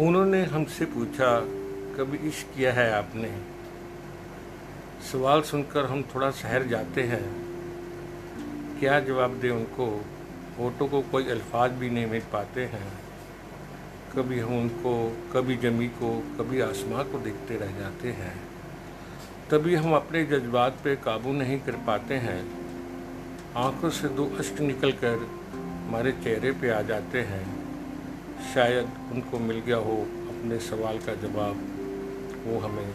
उन्होंने हमसे पूछा कभी इश्क किया है आपने? सवाल सुनकर हम थोड़ा शहर जाते हैं। क्या जवाब दें उनको? फ़ोटो को कोई अल्फाज भी नहीं मिल पाते हैं। कभी हम उनको, कभी जमी को, कभी आसमां को देखते रह जाते हैं। तभी हम अपने जज्बात पे काबू नहीं कर पाते हैं। आँखों से दो अश्क निकल कर हमारे चेहरे पे आ जाते हैं। शायद उनको मिल गया हो अपने सवाल का जवाब वो हमें